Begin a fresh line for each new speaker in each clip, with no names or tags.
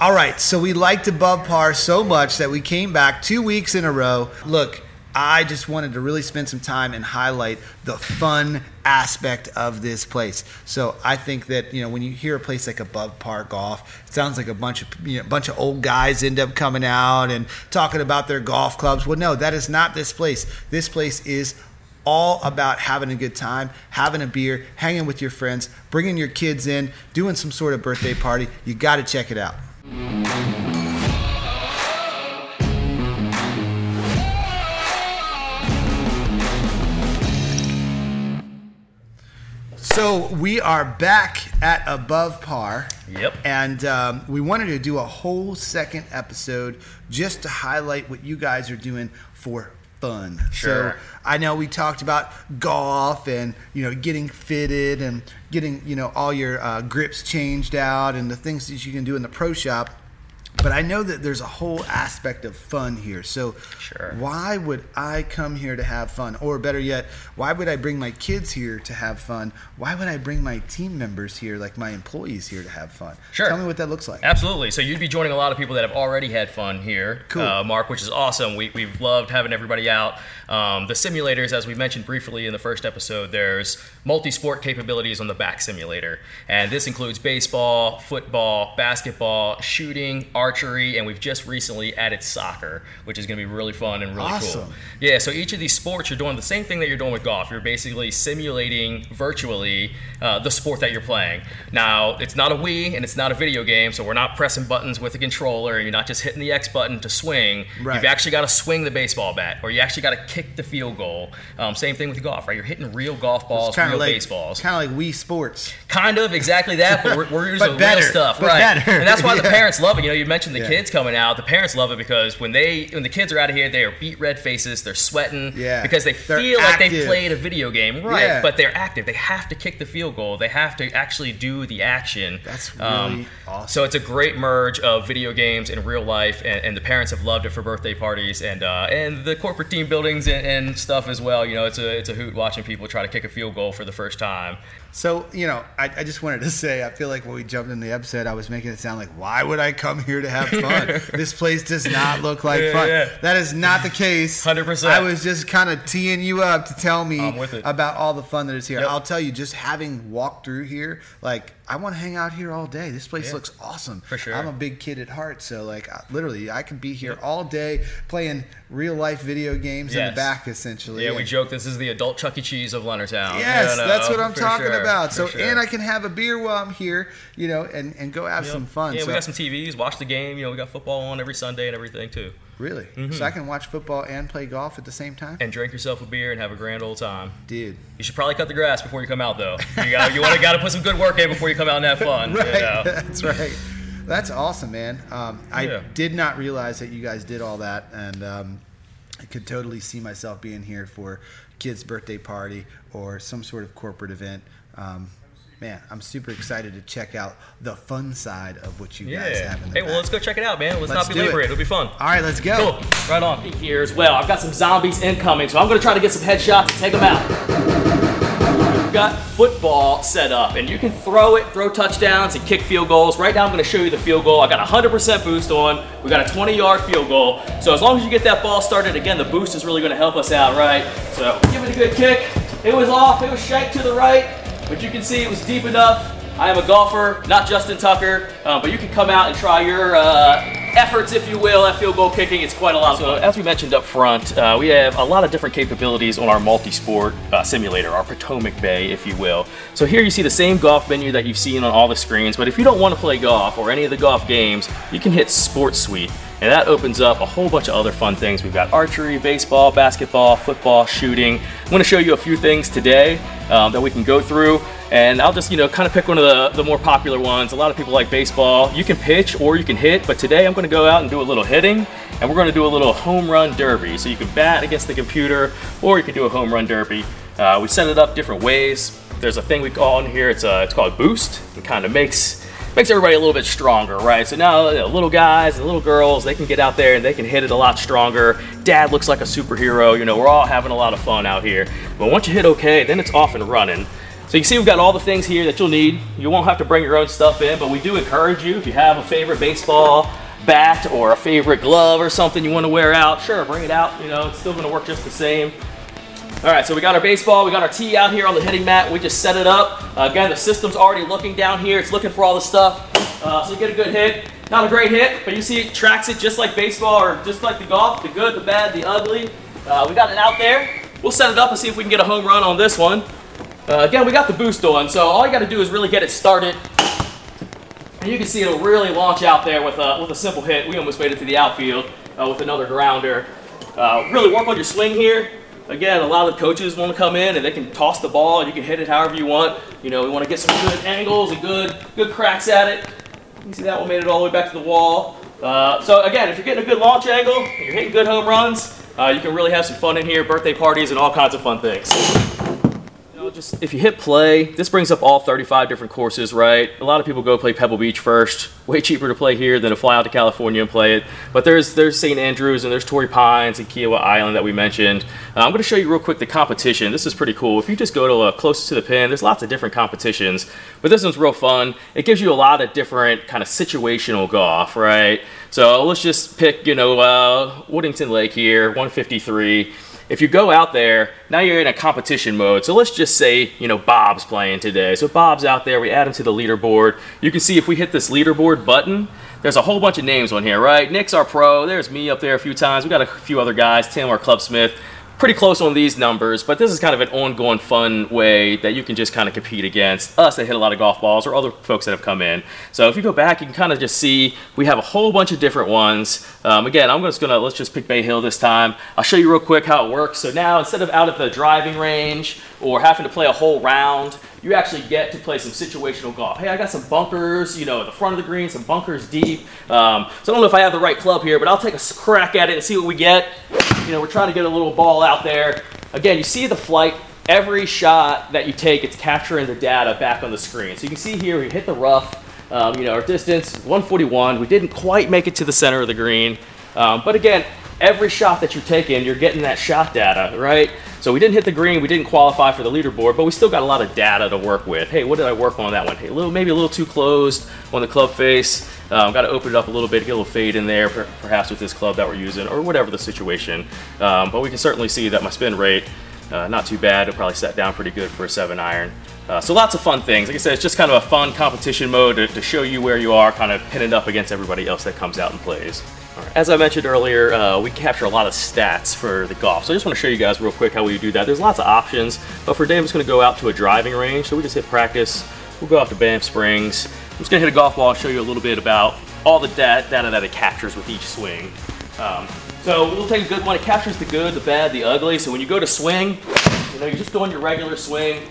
All right, so we liked Above Par so much that we came back two weeks in a row. Look, I just wanted to really spend some time and highlight the fun aspect of this place. So I think that you know when you hear a place like Above Par Golf, it sounds like a bunch of you know bunch of old guys end up coming out and talking about their golf clubs. Well, no, that is not this place. This place is all about having a good time, having a beer, hanging with your friends, bringing your kids in, doing some sort of birthday party. You got to check it out. So we are back at above par.
Yep.
And um, we wanted to do a whole second episode just to highlight what you guys are doing for fun.
Sure.
So I know we talked about golf and you know getting fitted and getting you know all your uh, grips changed out and the things that you can do in the pro shop. But I know that there's a whole aspect of fun here. So
Sure.
why would I come here to have fun? Or better yet, why would I bring my kids here to have fun? Why would I bring my team members here, like my employees here to have fun?
Sure.
Tell me what that looks like.
Absolutely. So you'd be joining a lot of people that have already had fun here,
Cool.
uh, Mark, which is awesome. We, we've loved having everybody out. Um, the simulators, as we mentioned briefly in the first episode, there's multi-sport capabilities on the back simulator, and this includes baseball, football, basketball, shooting, archery, and we've just recently added soccer, which is going to be really fun and really
Awesome.
cool. Yeah. So each of these sports, you're doing the same thing that you're doing with golf. You're basically simulating virtually uh, the sport that you're playing. Now, it's not a Wii and it's not a video game, so we're not pressing buttons with a controller. and You're not just hitting the X button to swing.
Right.
You've actually got to swing the baseball bat, or you actually got to kick the field goal. Um, same thing with golf, right? You're hitting real golf balls,
kind
real
like
baseballs.
kind of like Wii Sports.
Kind of exactly that, but we're, we're using real stuff, right?
better.
And that's why the parents love it. You know, you mentioned the
Yeah.
kids coming out. The parents love it because when they when the kids are out of here, they are beat red faces. They're sweating
Yeah.
because they
They're
feel like they've played a video game, right?
Yeah.
But they're active. They have to kick the field goal. They have to actually do the action.
That's
Um,
really awesome.
So it's a great merge of video games and real life, and, and the parents have loved it for birthday parties and uh, and the corporate team buildings and, and stuff as well. You know, it's a it's a hoot watching people try to kick a field goal for the first time.
So, you know, I, I just wanted to say, I feel like when we jumped in the episode, I was making it sound like, why would I come here to have fun? this place does not look like
Yeah,
fun.
yeah.
That is not the case.
100%.
I was just kind of teeing you up to tell me about all the fun that is here.
Yep.
I'll tell you, just having walked through here, like, I want to hang out here all day. This place
Yeah.
looks awesome.
For sure.
I'm a big kid at heart, so, like, I- literally, I could be here all day playing real life video games in the back, essentially.
Yeah, we
And-
joke this is the adult Chuck E. Cheese of Leonardtown.
Yes,
You know,
that's what I'm talking
sure,
about. So,
sure.
and I can have a beer while I'm here, you know, and, and go have
Yep.
some fun.
Yeah,
so,
we got some TVs, watch the game. You know, we got football on every Sunday and everything too.
Really.
Mm-hmm.
So I can watch football and play golf at the same time,
And drink yourself a beer and have a grand old time.
dude.
You should probably cut the grass before you come out, though. You got you want to got to put some good work in before you come out and have fun. you
Right,
know?
that's right. That's awesome, man. Um, I
Yeah.
did not realize that you guys did all that, and um, I could totally see myself being here for kid's birthday party or some sort of corporate event. Um, man, I'm super excited to check out the fun side of what you guys have in the
Hey, well, let's go check it out, man. Let's,
Let's
not
do
belabor
it.
it. It'll be fun.
All right, let's go.
Cool. Right on.
here as well. I've got some zombies incoming, so I'm going to try to get some headshots and take them out. We've got football set up, and you can throw it, throw touchdowns, and kick field goals. Right now, I'm going to show you the field goal. I got 100% boost on. We got a 20-yard field goal. So as long as you get that ball started, again, the boost is really going to help us out, right? So give it a good kick. It was off. It was shanked to the right, but you can see it was deep enough. I am a golfer, not Justin Tucker, uh, but you can come out and try your uh, efforts, if you will, at field goal kicking. It's quite a lot of
So as we mentioned up front, uh, we have a lot of different capabilities on our multi-sport uh, simulator, our Potomac Bay, if you will. So here you see the same golf menu that you've seen on all the screens, but if you don't want to play golf or any of the golf games, you can hit Sports Suite. And that opens up a whole bunch of other fun things. We've got archery, baseball, basketball, football, shooting. I'm going to show you a few things today um, that we can go through. And I'll just, you know, kind of pick one of the, the more popular ones. A lot of people like baseball. You can pitch or you can hit, but today I'm going to go out and do a little hitting, and we're going to do a little home run derby. So you can bat against the computer, or you can do a home run derby. Uh, we set it up different ways. There's a thing we call in here. It's uh, it's called boost. It kind of makes makes everybody a little bit stronger, right? So now you know, little guys and little girls, they can get out there and they can hit it a lot stronger. Dad looks like a superhero. You know, we're all having a lot of fun out here. But once you hit okay, then it's off and running. So you see we've got all the things here that you'll need. You won't have to bring your own stuff in, but we do encourage you if you have a favorite baseball bat or a favorite glove or something you want to wear out, sure, bring it out. You know, it's still going to work just the same. All right, so we got our baseball, we got our tee out here on the hitting mat. We just set it up. Uh, again, the system's already looking down here. It's looking for all the stuff. Uh, so you get a good hit. Not a great hit, but you see it tracks it just like baseball or just like the golf, the good, the bad, the ugly. Uh, we got it out there. We'll set it up and see if we can get a home run on this one. Uh, again, we got the boost on, so all you got to do is really get it started. And you can see it'll really launch out there with a, with a simple hit. We almost made it to the outfield uh, with another grounder. Uh, really work on your swing here. Again, a lot of coaches want to come in and they can toss the ball and you can hit it however you want. You know, we want to get some good angles and good good cracks at it. You see that one made it all the way back to the wall. Uh, so again, if you're getting a good launch angle, you're hitting good home runs, uh, you can really have some fun in here, birthday parties and all kinds of fun things just if you hit play, this brings up all 35 different courses, right? A lot of people go play Pebble Beach first. Way cheaper to play here than to fly out to California and play it. But there's there's St. Andrews and there's Torrey Pines and Kiawah Island that we mentioned. Uh, I'm going to show you real quick the competition. This is pretty cool. If you just go to uh, closest to the pin, there's lots of different competitions, but this one's real fun. It gives you a lot of different kind of situational golf, right? So let's just pick, you know, uh, Woodington Lake here, 153 if you go out there, now you're in a competition mode. So let's just say, you know, Bob's playing today. So Bob's out there, we add him to the leaderboard. You can see if we hit this leaderboard button, there's a whole bunch of names on here, right? Nick's our pro. There's me up there a few times. We got a few other guys. Tim, our club smith pretty close on these numbers, but this is kind of an ongoing fun way that you can just kind of compete against us that hit a lot of golf balls or other folks that have come in. So if you go back, you can kind of just see we have a whole bunch of different ones. Um, again, I'm just gonna let's just pick Bay Hill this time. I'll show you real quick how it works. So now instead of out at the driving range or having to play a whole round, you actually get to play some situational golf. Hey, I got some bunkers, you know, at the front of the green, some bunkers deep. Um, so I don't know if I have the right club here, but I'll take a crack at it and see what we get. You know, we're trying to get a little ball out there. Again, you see the flight. Every shot that you take, it's capturing the data back on the screen. So you can see here, we hit the rough. Um, you know, our distance 141. We didn't quite make it to the center of the green. Um, but again, every shot that you're taking, you're getting that shot data, right? So we didn't hit the green, we didn't qualify for the leaderboard, but we still got a lot of data to work with. Hey, what did I work on that one? Hey, a little, maybe a little too closed on the club face. Um, got to open it up a little bit, get a little fade in there, perhaps with this club that we're using, or whatever the situation. Um, but we can certainly see that my spin rate, uh, not too bad. It'll probably set down pretty good for a seven iron. Uh, so lots of fun things. Like I said, it's just kind of a fun competition mode to, to show you where you are, kind of pinning up against everybody else that comes out and plays. As I mentioned earlier, uh, we capture a lot of stats for the golf. So I just want to show you guys real quick how we do that. There's lots of options, but for today I'm just going to go out to a driving range. So we just hit practice. We'll go out to Banff Springs. I'm just going to hit a golf ball and show you a little bit about all the data that it captures with each swing. Um, so we'll take a good one. It captures the good, the bad, the ugly. So when you go to swing, you know, you're just doing your regular swing.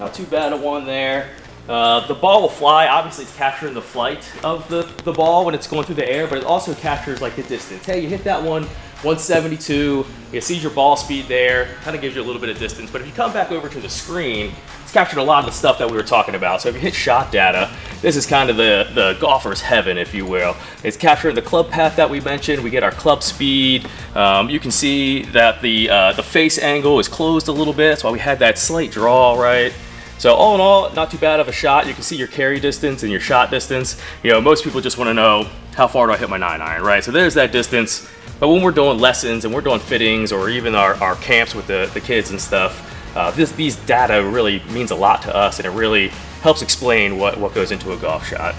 Not too bad a one there. Uh, the ball will fly. Obviously, it's capturing the flight of the, the ball when it's going through the air, but it also captures like the distance. Hey, you hit that one 172. You see your ball speed there. Kind of gives you a little bit of distance. But if you come back over to the screen, it's captured a lot of the stuff that we were talking about. So if you hit shot data, this is kind of the, the golfer's heaven, if you will. It's capturing the club path that we mentioned. We get our club speed. Um, you can see that the uh, the face angle is closed a little bit. That's why we had that slight draw, right? So all in all, not too bad of a shot. You can see your carry distance and your shot distance. You know, most people just want to know how far do I hit my nine iron, right? So there's that distance. But when we're doing lessons and we're doing fittings or even our, our camps with the, the kids and stuff, uh, this, these data really means a lot to us and it really helps explain what, what goes into a golf shot.